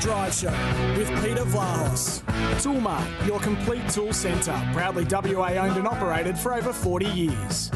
Drive Show with Peter Vlahos. Toolmart, your complete tool centre. Proudly WA owned and operated for over 40 years.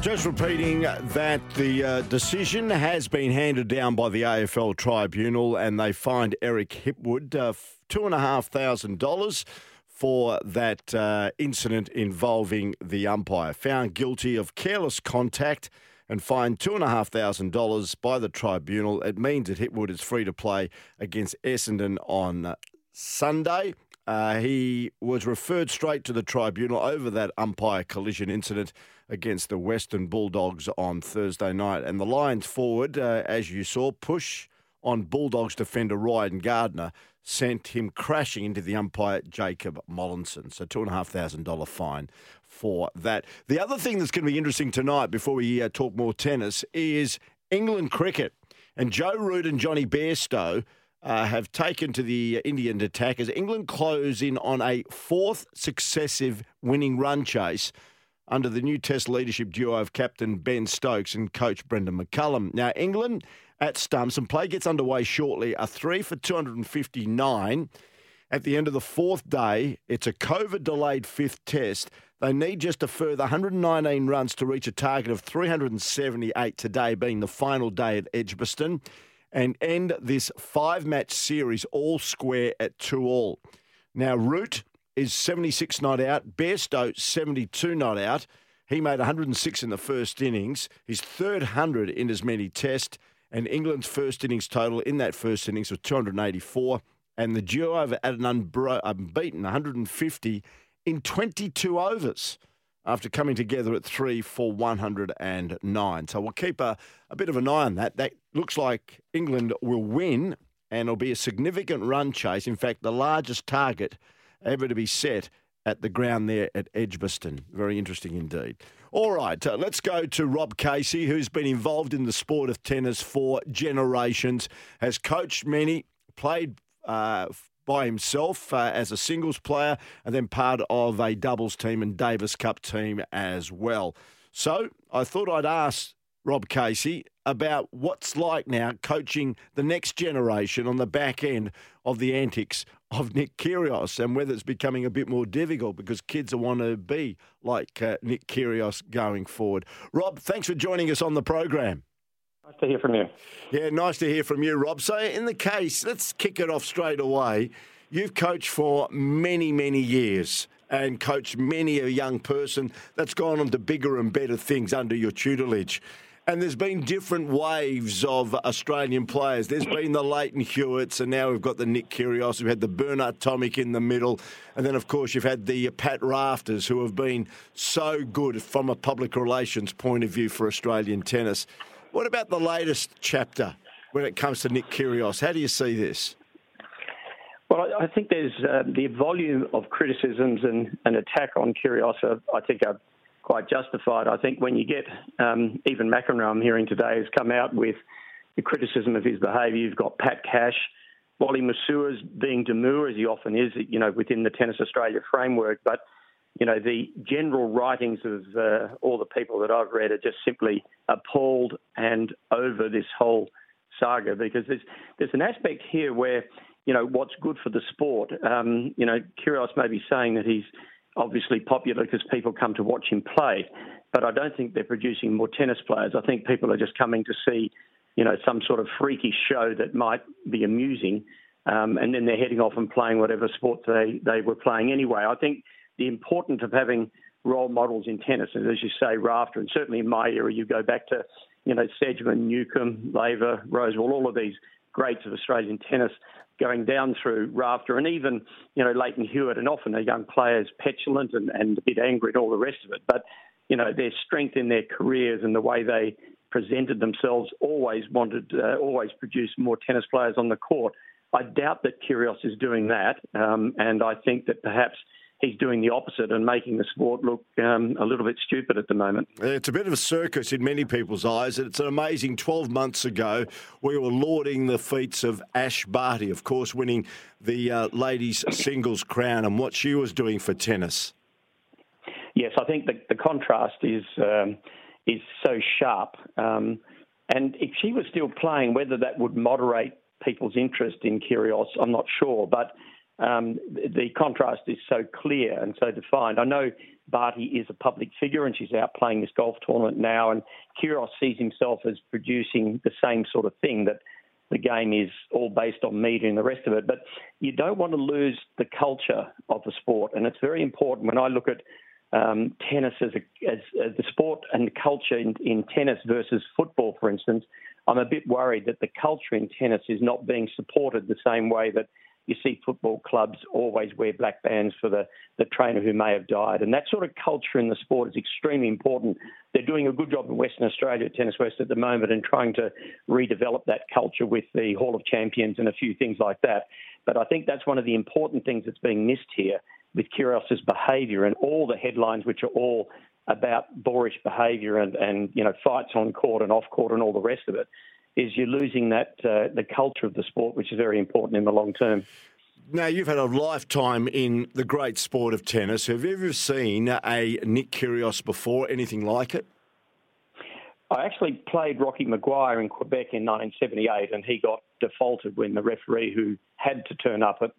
Just repeating that the uh, decision has been handed down by the AFL Tribunal, and they fined Eric Hipwood uh, two and a half thousand dollars for that uh, incident involving the umpire. Found guilty of careless contact and fined $2,500 by the tribunal. It means that Hipwood is free to play against Essendon on Sunday. Uh, he was referred straight to the tribunal over that umpire collision incident against the Western Bulldogs on Thursday night. And the Lions forward, uh, as you saw, push on Bulldogs defender Ryan Gardner sent him crashing into the umpire Jacob Mollison. So $2,500 fine for that. The other thing that's going to be interesting tonight before we uh, talk more tennis is England cricket. And Joe Root and Jonny Bairstow uh, have taken to the Indian attack as England close in on a fourth successive winning run chase under the new Test leadership duo of captain Ben Stokes and coach Brendon McCullum. Now, England at stumps and play gets underway shortly. A three for 259. At the end of the fourth day, it's a COVID delayed fifth test. They need just a further 119 runs to reach a target of 378 today, being the final day at Edgbaston, and end this five match series all square at 2 all. Now, Root is 76 not out, Bairstow 72 not out. He made 106 in the first innings, his third 100 in as many tests, and England's first innings total in that first innings was 284. And the duo have had an unbro- unbeaten 150 in 22 overs after coming together at three for 109. So we'll keep a, a bit of an eye on that. That looks like England will win and it'll be a significant run chase. In fact, the largest target ever to be set at the ground there at Edgbaston. Very interesting indeed. All right, uh, let's go to Rob Casey, who's been involved in the sport of tennis for generations, has coached many, played uh, by himself uh, as a singles player, and then part of a doubles team and Davis Cup team as well. So I thought I'd ask Rob Casey about what's like now coaching the next generation on the back end of the antics of Nick Kyrgios and whether it's becoming a bit more difficult because kids want to be like uh, Nick Kyrgios going forward. Rob, thanks for joining us on the program. Nice to hear from you. Yeah, nice to hear from you, Rob. So, in the case, let's kick it off straight away. You've coached for many, many years and coached many a young person that's gone on to bigger and better things under your tutelage. And there's been different waves of Australian players. There's been the Lleyton Hewitts, and now we've got the Nick Kyrgios. We've had the Bernard Tomic in the middle. And then, of course, you've had the Pat Rafters, who have been so good from a public relations point of view for Australian tennis. What about the latest chapter when it comes to Nick Kyrgios? How do you see this? Well, I think there's uh, the volume of criticisms and an attack on Kyrgios. I think are quite justified. I think when you get um, even McEnroe, I'm hearing today, has come out with the criticism of his behaviour. You've got Pat Cash, Wally Masur's being demure as he often is, you know, within the Tennis Australia framework. But you know, the general writings of uh, all the people that I've read are just simply appalled and over this whole saga because there's there's an aspect here where you know what's good for the sport. Um, you know, Kyrgios may be saying that he's obviously popular because people come to watch him play. But I don't think they're producing more tennis players. I think people are just coming to see, you know, some sort of freaky show that might be amusing, um, and then they're heading off and playing whatever sport they, they were playing anyway. I think the importance of having role models in tennis, and as you say, Rafter, and certainly in my era, you go back to, you know, Sedgman, Newcombe, Laver, Rosewall, all of these greats of Australian tennis going down through Rafter and even, you know, Lleyton Hewitt and often a young players petulant and, and a bit angry and all the rest of it. But, you know, their strength in their careers and the way they presented themselves, always wanted, uh, always produced more tennis players on the court. I doubt that Kyrgios is doing that, um, and I think that perhaps he's doing the opposite and making the sport look um, a little bit stupid at the moment. It's a bit of a circus in many people's eyes. It's an amazing 12 months ago we were lauding the feats of Ash Barty, of course, winning the uh, ladies' singles crown and what she was doing for tennis. Yes, I think the, the contrast is um, is so sharp. Um, and if she was still playing, whether that would moderate people's interest in Kyrgios, I'm not sure. But um, the contrast is so clear and so defined. I know Barty is a public figure and she's out playing this golf tournament now, and Kyrgios sees himself as producing the same sort of thing that the game is all based on media and the rest of it. But you don't want to lose the culture of the sport, and it's very important when I look at um, tennis as, a, as, as, the sport and culture in, in tennis versus football, for instance. I'm a bit worried that the culture in tennis is not being supported the same way that you see football clubs always wear black bands for the, the trainer who may have died. And that sort of culture in the sport is extremely important. They're doing a good job in Western Australia at Tennis West at the moment and trying to redevelop that culture with the Hall of Champions and a few things like that. But I think that's one of the important things that's being missed here with Kyrgios's behaviour and all the headlines, which are all about boorish behaviour and, and you know fights on court and off court and all the rest of it is you're losing that uh, the culture of the sport, which is very important in the long term. Now, you've had a lifetime in the great sport of tennis. Have you ever seen a Nick Kyrgios before, anything like it? I actually played Rocky Maguire in Quebec in 1978, and he got defaulted when the referee, who had to turn up at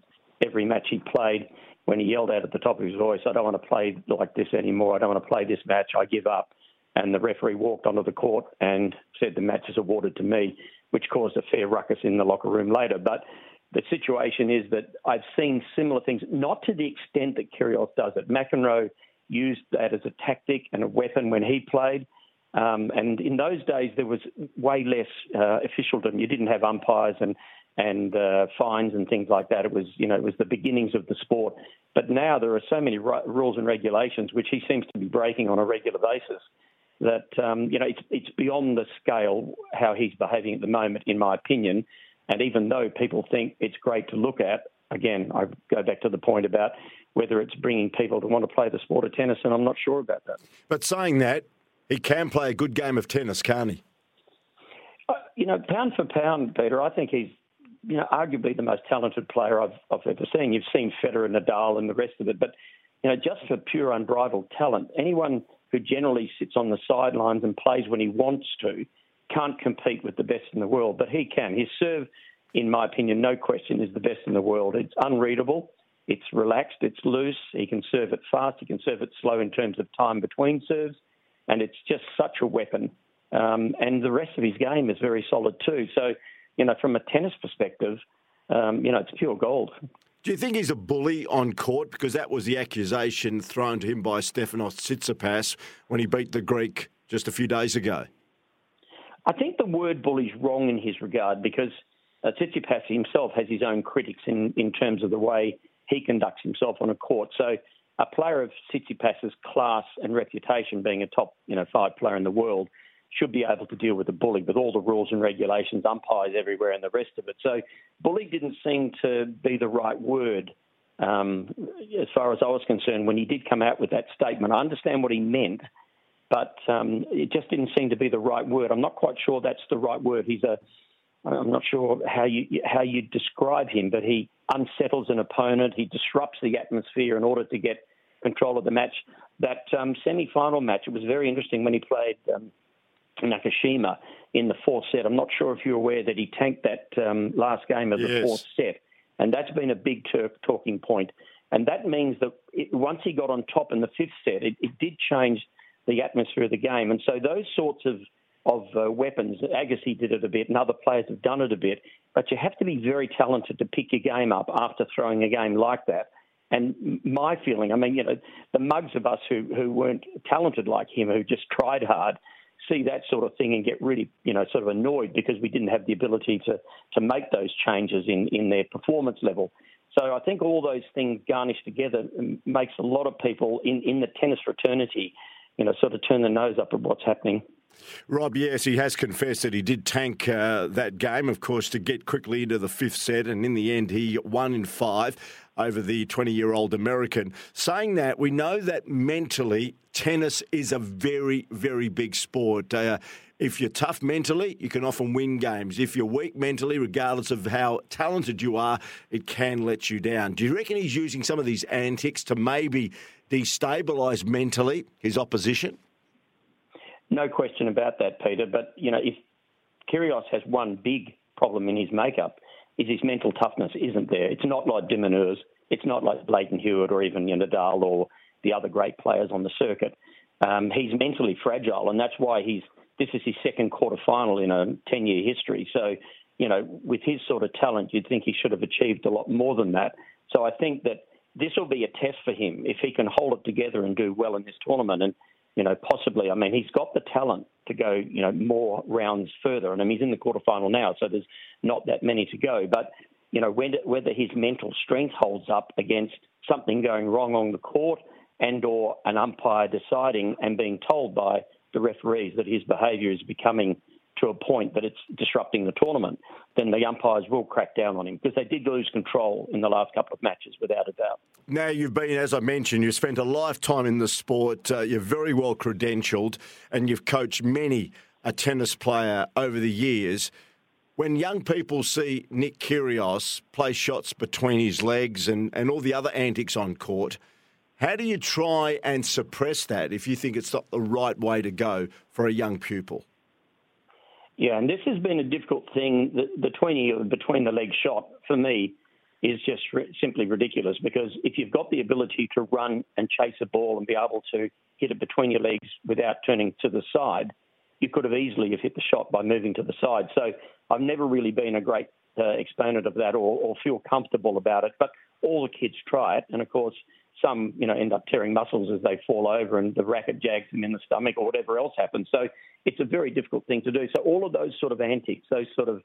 every match he played, when he yelled out at the top of his voice, I don't want to play like this anymore. I don't want to play this match. I give up. And the referee walked onto the court and said the match is awarded to me, which caused a fair ruckus in the locker room later. But the situation is that I've seen similar things, not to the extent that Kyrgios does it. McEnroe used that as a tactic and a weapon when he played. Um, and in those days, there was way less uh, officialdom. You didn't have umpires and and uh, fines and things like that. It was, you know, it was the beginnings of the sport. But now there are so many rules and regulations which he seems to be breaking on a regular basis that um, you know it's, it's beyond the scale how he's behaving at the moment, in my opinion. And even though people think it's great to look at, again, I go back to the point about whether it's bringing people to want to play the sport of tennis, and I'm not sure about that. But saying that, he can play a good game of tennis, can't he? Uh, you know, pound for pound, Peter, I think he's you know arguably the most talented player I've, I've ever seen. You've seen Federer, Nadal, and the rest of it, but you know, just for pure unbridled talent, anyone who generally sits on the sidelines and plays when he wants to, can't compete with the best in the world. But he can. His serve, in my opinion, no question, is the best in the world. It's unreadable. It's relaxed. It's loose. He can serve it fast. He can serve it slow in terms of time between serves. And it's just such a weapon. Um, and the rest of his game is very solid too. So, you know, from a tennis perspective, um, you know, it's pure gold. Do you think he's a bully on court? Because that was the accusation thrown to him by Stefanos Tsitsipas when he beat the Greek just a few days ago. I think the word bully is wrong in his regard because uh, Tsitsipas himself has his own critics in, in terms of the way he conducts himself on a court. So a player of Tsitsipas's class and reputation, being a top you know five player in the world, should be able to deal with the bully with all the rules and regulations, umpires everywhere, and the rest of it. So, bully didn't seem to be the right word um, as far as I was concerned when he did come out with that statement. I understand what he meant, but um, it just didn't seem to be the right word. I'm not quite sure that's the right word. He's a I'm not sure how you how you describe him, but he unsettles an opponent. He disrupts the atmosphere in order to get control of the match. That um, semi-final match, it was very interesting when he played um, Nakashima in the fourth set. I'm not sure if you're aware that he tanked that um, last game of yes. the fourth set, and that's been a big Turk talking point. And that means that it, once he got on top in the fifth set, it, it, did change the atmosphere of the game. And so those sorts of of uh, weapons, Agassi did it a bit, and other players have done it a bit. But you have to be very talented to pick your game up after throwing a game like that. And my feeling, I mean, you know, the mugs of us who, who weren't talented like him, who just tried hard, see that sort of thing and get really, you know, sort of annoyed because we didn't have the ability to, to make those changes in, in their performance level. So I think all those things garnished together makes a lot of people in, in the tennis fraternity, you know, sort of turn their nose up at what's happening. Rob, yes, he has confessed that he did tank uh, that game, of course, to get quickly into the fifth set, and in the end, he won in five over the 20 year old American. Saying that, we know that mentally, tennis is a very, very big sport. Uh, if you're tough mentally, you can often win games. If you're weak mentally, regardless of how talented you are, it can let you down. Do you reckon he's using some of these antics to maybe destabilise mentally his opposition? No question about that, Peter. But, you know, if Kyrgios has one big problem in his makeup, is his mental toughness isn't there. It's not like de It's not like Lleyton Hewitt or even you know, Nadal or the other great players on the circuit. Um, he's mentally fragile, and that's why he's this is his second quarter final in a 10 year history. So, you know, with his sort of talent, you'd think he should have achieved a lot more than that. So I think that this will be a test for him if he can hold it together and do well in this tournament. And, you know, possibly, I mean, he's got the talent to go, you know, more rounds further. And I mean, he's in the quarterfinal now, so there's not that many to go. But, you know, whether his mental strength holds up against something going wrong on the court and or an umpire deciding and being told by the referees that his behaviour is becoming to a point that it's disrupting the tournament, then the umpires will crack down on him because they did lose control in the last couple of matches, without a doubt. Now, you've been, as I mentioned, you've spent a lifetime in the sport. Uh, you're very well credentialed and you've coached many a tennis player over the years. When young people see Nick Kyrgios play shots between his legs and, and all the other antics on court, how do you try and suppress that if you think it's not the right way to go for a young pupil? Yeah, and this has been a difficult thing. The, the 20 between the leg shot for me is just simply ridiculous because if you've got the ability to run and chase a ball and be able to hit it between your legs without turning to the side, you could have easily have hit the shot by moving to the side. So I've never really been a great uh, exponent of that or, or feel comfortable about it. But all the kids try it, and of course some, you know, end up tearing muscles as they fall over and the racket jags them in the stomach or whatever else happens. So it's a very difficult thing to do. So all of those sort of antics, those sort of,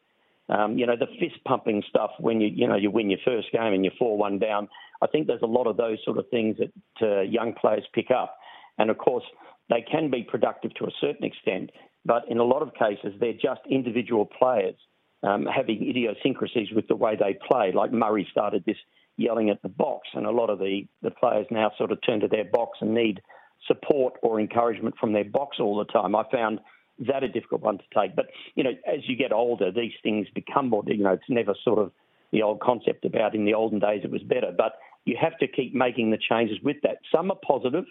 um, you know, the fist pumping stuff when you, you know, you win your first game and you fall one down. I think there's a lot of those sort of things that uh, young players pick up. And of course, they can be productive to a certain extent, but in a lot of cases, they're just individual players um, having idiosyncrasies with the way they play. Like Murray started this yelling at the box, and a lot of the, the players now sort of turn to their box and need support or encouragement from their box all the time. I found that a difficult one to take. But, you know, as you get older, these things become more, you know, it's never sort of the old concept about in the olden days it was better. But you have to keep making the changes with that. Some are positive,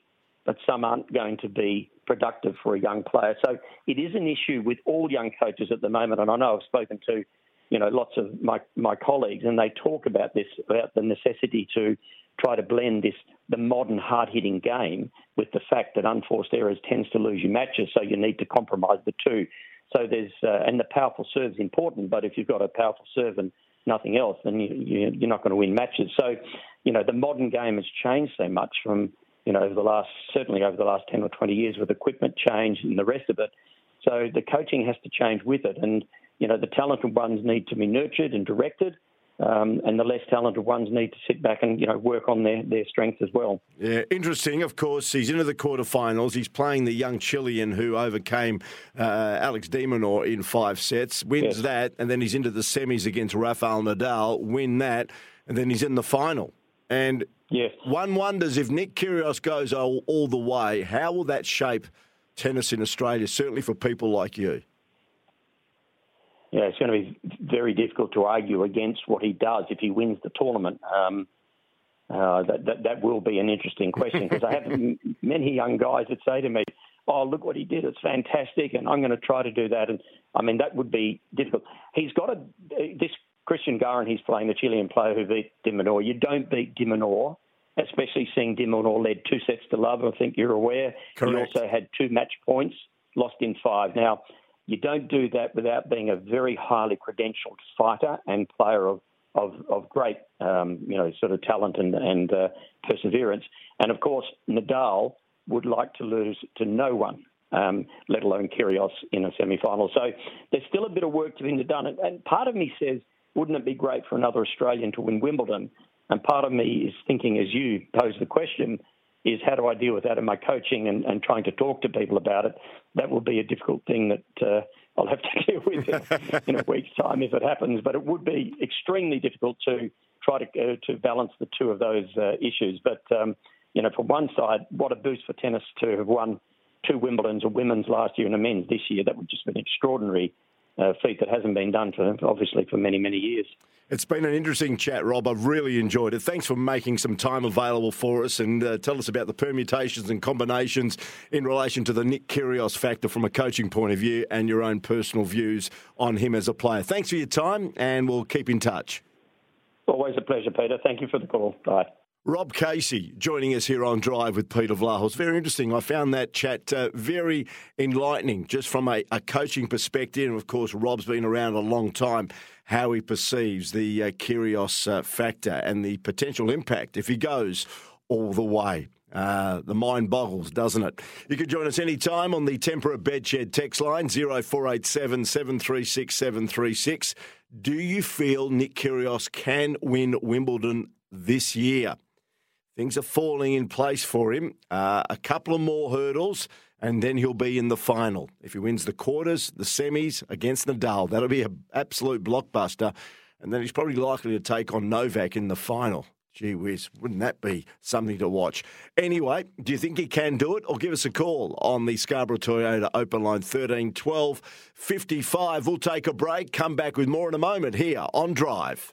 but some aren't going to be productive for a young player. So it is an issue with all young coaches at the moment. And I know I've spoken to you know, lots of my, my colleagues, and they talk about this, about the necessity to try to blend this, the modern hard hitting game with the fact that unforced errors tends to lose you matches, so you need to compromise the two. So there's, uh, and the powerful serve is important, but if you've got a powerful serve and nothing else, then you, you, you're not going to win matches. So, you know, the modern game has changed so much from, you know, over the last, certainly over the last 10 or 20 years with equipment change and the rest of it. So the coaching has to change with it. And, you know, the talented ones need to be nurtured and directed. Um, and the less talented ones need to sit back and you know work on their, their strengths as well. Yeah, interesting. Of course, he's into the quarterfinals. He's playing the young Chilean who overcame uh, Alex de Minaur in five sets, wins yes. that, and then he's into the semis against Rafael Nadal, win that, and then he's in the final. And yes. one wonders if Nick Kyrgios goes all, all the way, how will that shape tennis in Australia? Certainly for people like you yeah, it's going to be very difficult to argue against what he does if he wins the tournament. Um, uh, that, that, that will be an interesting question because I have many young guys that say to me, "Oh, look what he did! It's fantastic," and I'm going to try to do that. And I mean, that would be difficult. He's got a this Cristian Garin. He's playing the Chilean player who beat de Minaur. You don't beat de Minaur, especially seeing de Minaur led two sets to love. I think you're aware. Correct. He also had two match points, lost in five. Now you don't do that without being a very highly credentialed fighter and player of of, of great, um, you know, sort of talent and, and uh, perseverance. And of course, Nadal would like to lose to no one, um, let alone Kyrgios in a semi-final. So there's still a bit of work to be done. And part of me says, wouldn't it be great for another Australian to win Wimbledon? And part of me is thinking, as you pose the question, is how do I deal with that? in my coaching and, and trying to talk to people about it? That will be a difficult thing that uh, I'll have to deal with in, in, a week's time if it happens. But it would be extremely difficult to try to uh, to balance the two of those uh, issues. But um, you know, from one side, what a boost for tennis to have won two Wimbledons, a women's last year and a men's this year. That would just be an extraordinary uh, feat that hasn't been done for obviously for many many years. It's been an interesting chat, Rob. I've really enjoyed it. Thanks for making some time available for us and uh, tell us about the permutations and combinations in relation to the Nick Kyrgios factor from a coaching point of view and your own personal views on him as a player. Thanks for your time, and we'll keep in touch. Always a pleasure, Peter. Thank you for the call. Bye. Rob Casey joining us here on Drive with Peter Vlahos. Very interesting. I found that chat uh, very enlightening just from a, a, coaching perspective. And of course, Rob's been around a long time, how he perceives the uh, uh, factor and the potential impact if he goes all the way. Uh, the mind boggles, doesn't it? You can join us anytime on the Tempera Bedshed text line 0487 736 736. Do you feel Nick Kyrgios can win Wimbledon this year? Things are falling in place for him. Uh, a couple of more hurdles, and then he'll be in the final. If he wins the quarters, the semis against Nadal, that'll be an absolute blockbuster. And then he's probably likely to take on Novak in the final. Gee whiz, wouldn't that be something to watch? Anyway, do you think he can do it? Or give us a call on the Scarborough Toyota open line 13 12 55. We'll take a break, come back with more in a moment here on Drive.